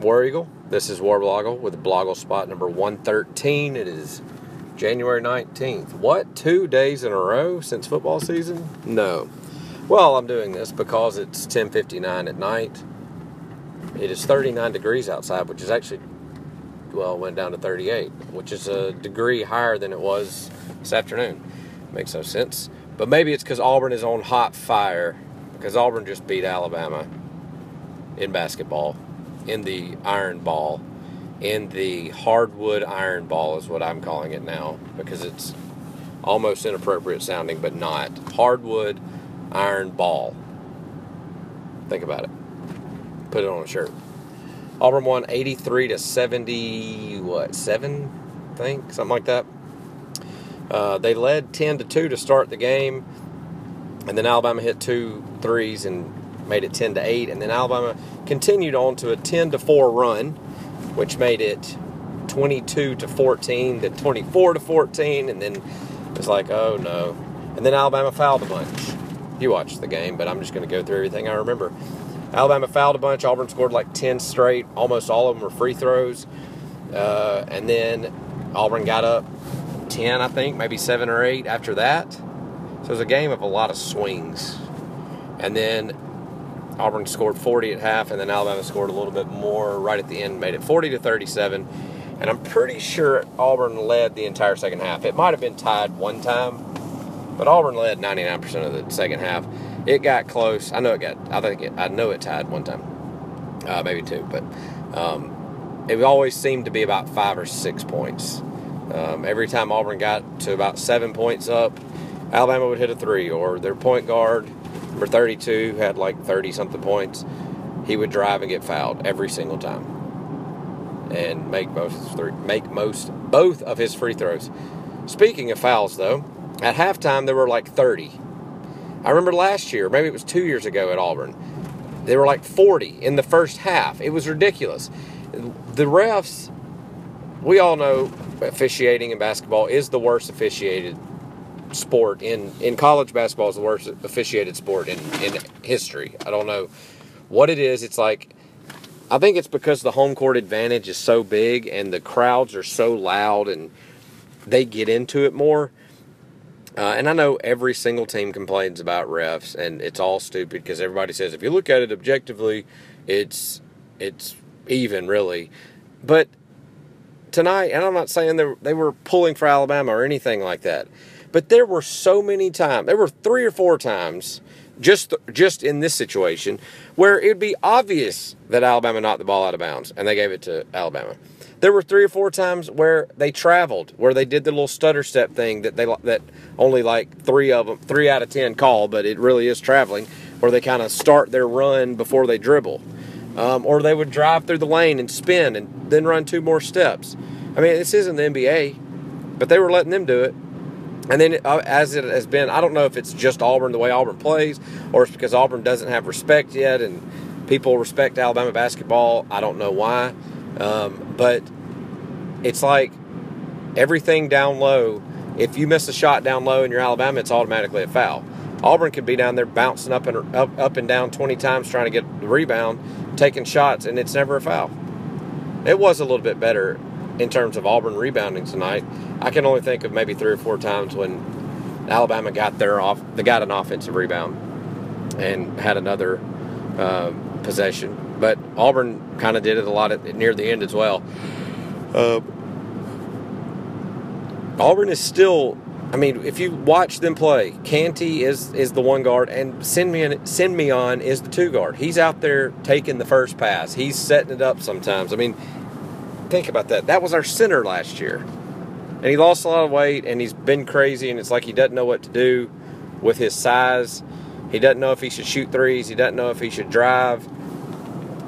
War Eagle. This is Warblogle with Blogle spot number 113. It is January 19th. What? Two days in a row since football season? No. Well, I'm doing this because it's 10:59 at night. It is 39 degrees outside, which is actually well went down to 38, which is a degree higher than it was this afternoon. Makes no sense. But maybe it's because Auburn is on hot fire because Auburn just beat Alabama in basketball, in the Iron Bowl, in the hardwood Iron Bowl is what I'm calling it now because it's almost inappropriate sounding, but not. Hardwood Iron Bowl. Think about it. Put it on a shirt. Auburn won 83 to 70, what, 7, I think? Something like that. Uh, they led 10 to 2 to start the game, and then Alabama hit two threes and made it 10 to 8, and then Alabama continued on to a 10 to 4 run, which made it 22 to 14, then 24 to 14, and then it was like, oh no. And then Alabama fouled a bunch. You watched the game, but I'm just going to go through everything I remember. Alabama fouled a bunch. Auburn scored like 10 straight. Almost all of them were free throws. Uh, and then Auburn got up 10, I think, maybe 7 or 8 after that. So it was a game of a lot of swings. And then Auburn scored 40 at half, and then Alabama scored a little bit more right at the end, made it 40 to 37. And I'm pretty sure Auburn led the entire second half. It might have been tied one time, but Auburn led 99% of the second half. It got close. I know it got. I think it, I know it tied one time, uh, maybe two, but um, it always seemed to be about five or six points. Um, every time Auburn got to about seven points up, Alabama would hit a three, or their point guard, number 32, had like 30 something points. He would drive and get fouled every single time, and make most three, make most both of his free throws. Speaking of fouls, though, at halftime there were like 30. I remember last year, maybe it was two years ago at Auburn, they were like 40 in the first half. It was ridiculous. The refs, we all know officiating in basketball is the worst officiated sport in, in college basketball is the worst officiated sport in, in history. I don't know what it is. It's like, I think it's because the home court advantage is so big and the crowds are so loud and they get into it more uh, and I know every single team complains about refs, and it's all stupid because everybody says if you look at it objectively, it's it's even really. But tonight, and I'm not saying they they were pulling for Alabama or anything like that, but there were so many times. There were three or four times just just in this situation where it would be obvious that Alabama knocked the ball out of bounds, and they gave it to Alabama. There were three or four times where they traveled, where they did the little stutter step thing that they that only like three of them, three out of ten call, but it really is traveling, where they kind of start their run before they dribble, um, or they would drive through the lane and spin and then run two more steps. I mean, this isn't the NBA, but they were letting them do it. And then, uh, as it has been, I don't know if it's just Auburn, the way Auburn plays, or it's because Auburn doesn't have respect yet and people respect Alabama basketball. I don't know why. Um, but it's like everything down low. If you miss a shot down low in your Alabama, it's automatically a foul. Auburn could be down there bouncing up and up, up and down 20 times trying to get the rebound, taking shots, and it's never a foul. It was a little bit better in terms of Auburn rebounding tonight. I can only think of maybe three or four times when Alabama got their off, they got an offensive rebound and had another uh, possession but Auburn kind of did it a lot at, near the end as well. Uh, Auburn is still. I mean, if you watch them play, Canty is is the one guard, and Cinmeon Cinmeon is the two guard. He's out there taking the first pass. He's setting it up sometimes. I mean, think about that. That was our center last year, and he lost a lot of weight, and he's been crazy, and it's like he doesn't know what to do with his size. He doesn't know if he should shoot threes. He doesn't know if he should drive.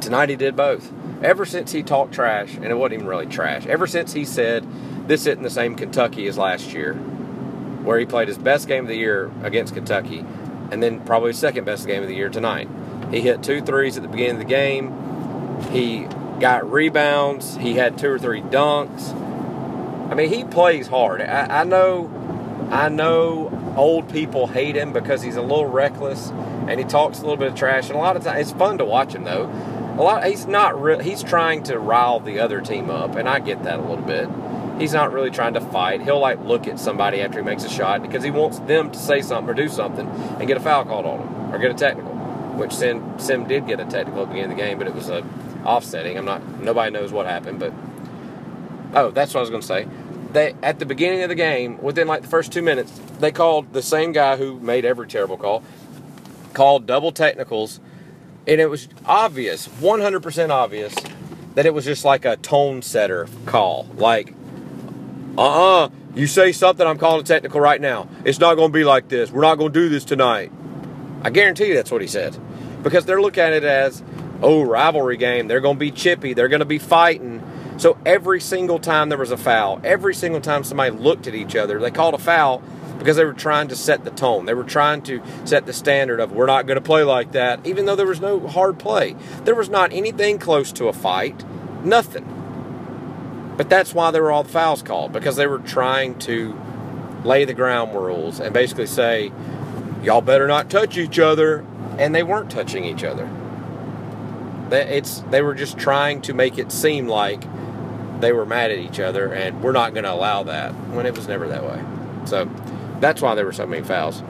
Tonight he did both. Ever since he talked trash, and it wasn't even really trash, ever since he said this isn't the same Kentucky as last year, where he played his best game of the year against Kentucky, and then probably his second best game of the year tonight. He hit two threes at the beginning of the game. He got rebounds. He had two or three dunks. I mean, he plays hard. I, I know, I know, old people hate him because he's a little reckless and he talks a little bit of trash. And a lot of times, it's fun to watch him though a lot. He's not real. He's trying to rile the other team up, and I get that a little bit. He's not really trying to fight. He'll like look at somebody after he makes a shot because he wants them to say something or do something and get a foul called on him or get a technical. Which Sim, Sim did get a technical at the beginning of the game, but it was a offsetting. I'm not. Nobody knows what happened, but oh, that's what I was going to say. They at the beginning of the game, within like the first two minutes, they called the same guy who made every terrible call, called double technicals, and it was obvious, 100% obvious, that it was just like a tone setter call, like uh uh you say something, I'm calling a technical right now. It's not going to be like this. We're not going to do this tonight. I guarantee you that's what he said. Because they're looking at it as, oh, rivalry game. They're going to be chippy. They're going to be fighting. So every single time there was a foul, every single time somebody looked at each other, they called a foul because they were trying to set the tone. They were trying to set the standard of we're not going to play like that, even though there was no hard play. There was not anything close to a fight, nothing. But that's why there were all the fouls called because they were trying to lay the ground rules and basically say, y'all better not touch each other. And they weren't touching each other. It's they were just trying to make it seem like they were mad at each other, and we're not going to allow that when it was never that way. So that's why there were so many fouls.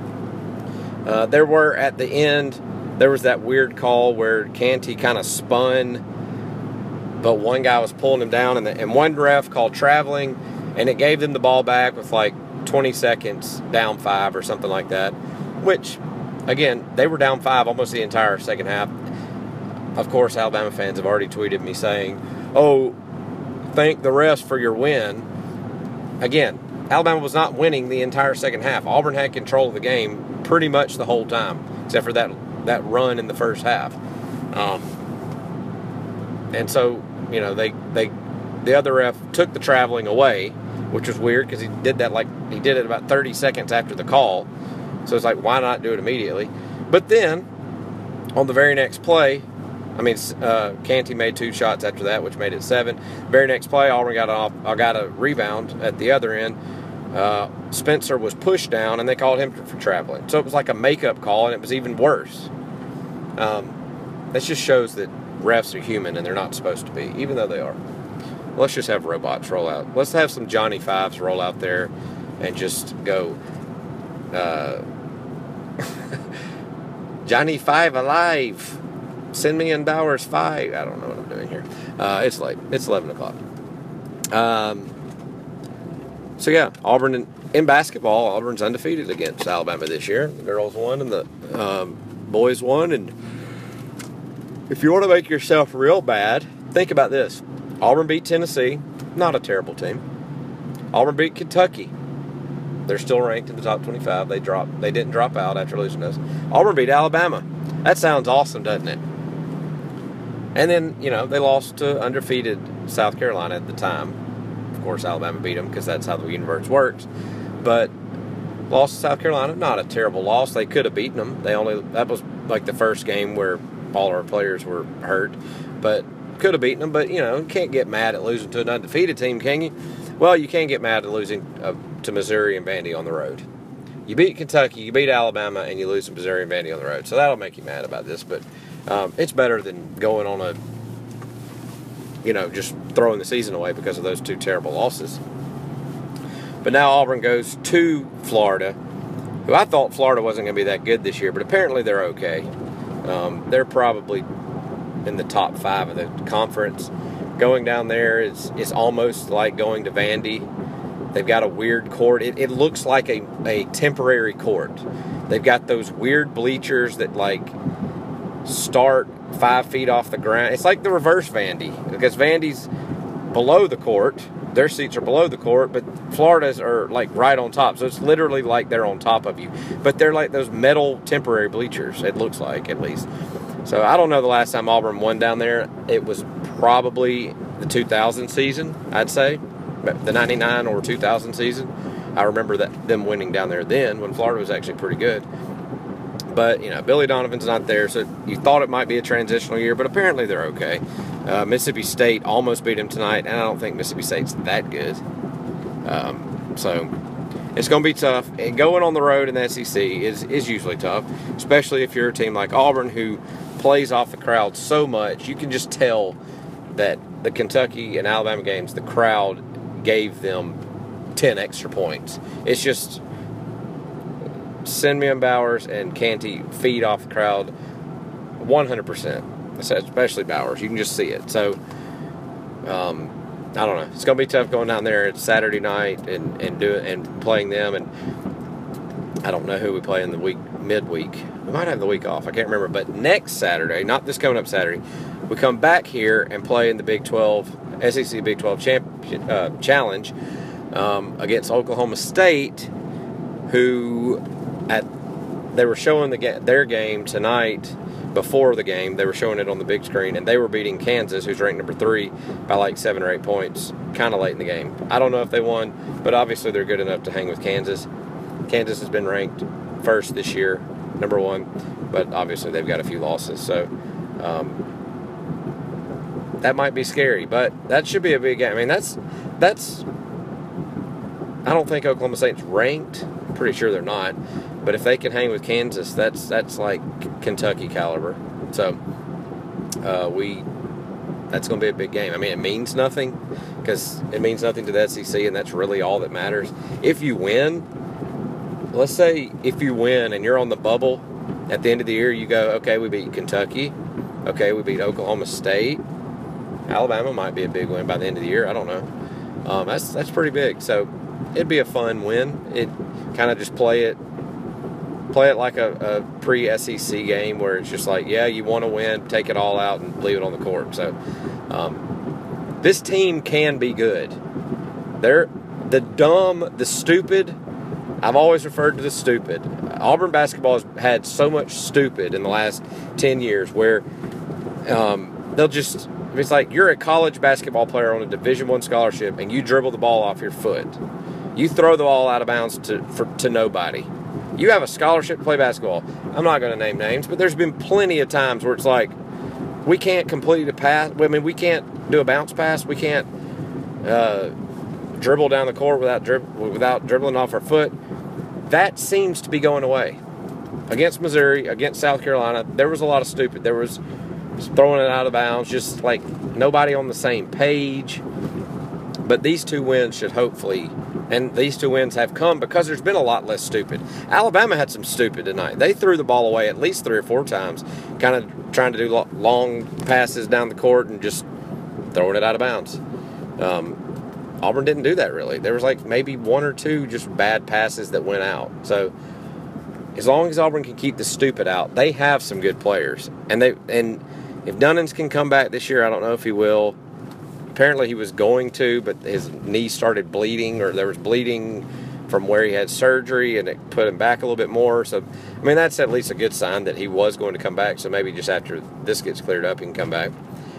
Uh, there were at the end, there was that weird call where Canty kind of spun but one guy was pulling him down, and, the, and one ref called traveling, and it gave them the ball back with like 20 seconds down five or something like that. Which, again, they were down five almost the entire second half. Of course, Alabama fans have already tweeted me saying, "Oh, thank the refs for your win." Again, Alabama was not winning the entire second half. Auburn had control of the game pretty much the whole time, except for that that run in the first half. Um, and so you know, they they the other ref took the traveling away, which was weird because he did that like he did it about 30 seconds after the call. So it's like, why not do it immediately? But then on the very next play, I mean, uh, Canty made two shots after that, which made it seven. Very next play, Auburn got off. I got a rebound at the other end. Uh, Spencer was pushed down, and they called him for, for, traveling. So it was like a makeup call, and it was even worse. Um, that just shows that refs are human and they're not supposed to be, even though they are. Let's just have robots roll out. Let's have some Johnny Fives roll out there and just go. Uh, Johnny Five alive. Cinmeon Bowers Five. I don't know what I'm doing here. Uh, it's late. It's 11 o'clock. Um, so yeah, Auburn in, in, basketball, Auburn's undefeated against Alabama this year. The girls won and the um, boys won, and if you want to make yourself real bad, think about this. Auburn beat Tennessee, not a terrible team. Auburn beat Kentucky. They're still ranked in the top 25. They dropped they didn't drop out after losing us. Auburn beat Alabama. That sounds awesome, doesn't it? And then, you know, they lost to undefeated South Carolina at the time. Of course, Alabama beat them because that's how the universe works. But lost to South Carolina, not a terrible loss. They could have beaten them. They only that was like the first game where all our players were hurt, but could have beaten them. But you know, you can't get mad at losing to an undefeated team, can you? Well, you can get mad at losing uh, to Missouri and Vandy on the road. You beat Kentucky, you beat Alabama, and you lose to Missouri and Vandy on the road. So that'll make you mad about this. But um, it's better than going on a, you know, just throwing the season away because of those two terrible losses. But now Auburn goes to Florida, who I thought Florida wasn't going to be that good this year, but apparently they're okay. Um, they're probably in the top five of the conference. Going down there is is almost like going to Vandy. They've got a weird court. It, it looks like a, a temporary court. They've got those weird bleachers that like start five feet off the ground. It's like the reverse Vandy because Vandy's below the court. Their seats are below the court, but Florida's are like right on top. So it's literally like they're on top of you. But they're like those metal temporary bleachers, it looks like at least. So I don't know the last time Auburn won down there. It was probably the 2000 season, I'd say. The 99 or 2000 season. I remember that them winning down there then when Florida was actually pretty good. But, you know, Billy Donovan's not there, so you thought it might be a transitional year, but apparently they're okay. Uh, Mississippi State almost beat him tonight, and I don't think Mississippi State's that good. Um, so it's going to be tough. And going on the road in the SEC is, is usually tough, especially if you're a team like Auburn who plays off the crowd so much. You can just tell that the Kentucky and Alabama games, the crowd gave them 10 extra points. It's just Cinmeon Bowers and Canty feed off the crowd 100%, especially Bowers. You can just see it. So, um, I don't know. It's going to be tough going down there. It's Saturday night and, and doing and playing them. And I don't know who we play in the week midweek. We might have the week off. I can't remember. But next Saturday, not this coming up Saturday, we come back here and play in the Big 12 SEC Big 12 champ, uh, Challenge um, against Oklahoma State, who at they were showing the their game tonight before the game. They were showing it on the big screen, and they were beating Kansas, who's ranked number three, by like seven or eight points, kind of late in the game. I don't know if they won, but obviously they're good enough to hang with Kansas. Kansas has been ranked first this year, number one, but obviously they've got a few losses, so um, that might be scary. But that should be a big game. I mean, that's that's. I don't think Oklahoma State's ranked. pretty sure they're not. But if they can hang with Kansas, that's that's like Kentucky caliber. So uh, we that's going to be a big game. I mean, it means nothing because it means nothing to the SEC, and that's really all that matters. If you win, let's say if you win and you're on the bubble at the end of the year, you go, okay, we beat Kentucky, okay, we beat Oklahoma State, Alabama might be a big win by the end of the year. I don't know. Um, that's that's pretty big. So it'd be a fun win. It kind of just play it play it like a, a pre SEC game where it's just like, yeah, you want to win, take it all out and leave it on the court. So um, this team can be good. They're the dumb, the stupid. I've always referred to the stupid. Auburn basketball has had so much stupid in the last ten years where um, they'll just. It's like you're a college basketball player on a Division One scholarship, and you dribble the ball off your foot. You throw the ball out of bounds to for, to nobody you have a scholarship to play basketball. I'm not going to name names, but there's been plenty of times where it's like we can't complete a pass. I mean, we can't do a bounce pass. We can't uh, dribble down the court without drib- without dribbling off our foot. That seems to be going away. Against Missouri, against South Carolina, there was a lot of stupid. There was throwing it out of bounds, just like nobody on the same page. But these two wins should hopefully and these two wins have come because there's been a lot less stupid. Alabama had some stupid tonight. They threw the ball away at least three or four times, kind of trying to do long passes down the court and just throwing it out of bounds. Um, Auburn didn't do that really. There was like maybe one or two just bad passes that went out. So as long as Auburn can keep the stupid out, they have some good players. And they and if Dunans can come back this year, I don't know if he will apparently he was going to, but his knee started bleeding, or there was bleeding from where he had surgery, and it put him back a little bit more. So, I mean, that's at least a good sign that he was going to come back. So maybe just after this gets cleared up, he can come back.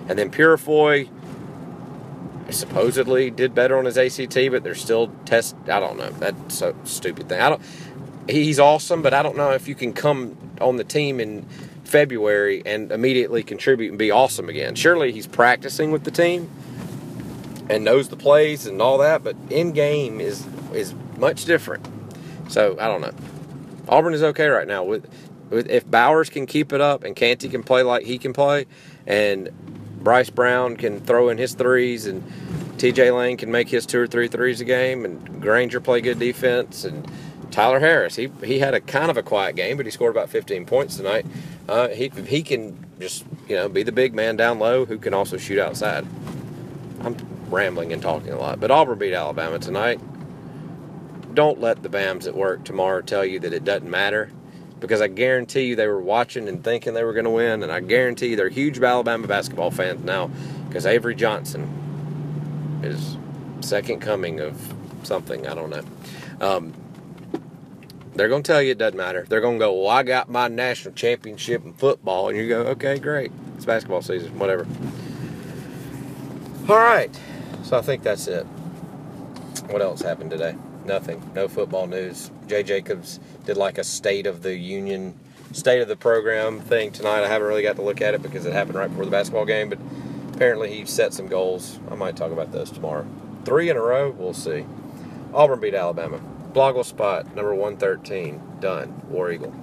And then Purifoy supposedly did better on his ACT, but they're still test. I don't know. That's a stupid thing. I don't. He's awesome, but I don't know if you can come on the team in February and immediately contribute and be awesome again. Surely he's practicing with the team and knows the plays and all that, but in game is is much different. So I don't know. Auburn is okay right now with, with if Bowers can keep it up and Canty can play like he can play, and Bryce Brown can throw in his threes and T.J. Lang can make his two or three threes a game, and Granger play good defense and. Tyler Harris, he he had a kind of a quiet game, but he scored about 15 points tonight. Uh, he he can just you know be the big man down low who can also shoot outside. I'm rambling and talking a lot. But Auburn beat Alabama tonight. Don't let the BAMs at work tomorrow tell you that it doesn't matter because I guarantee you they were watching and thinking they were going to win, and I guarantee you they're huge Alabama basketball fans now because Avery Johnson is second coming of something. I don't know. Um, they're going to tell you it doesn't matter. They're going to go, well, I got my national championship in football. And you go, okay, great. It's basketball season, whatever. All right. So I think that's it. What else happened today? Nothing. No football news. Jay Jacobs did like a state of the union, state of the program thing tonight. I haven't really got to look at it because it happened right before the basketball game, but apparently he set some goals. I might talk about those tomorrow. Three in a row, we'll see. Auburn beat Alabama. Blogle spot, number 113. Done. War Eagle.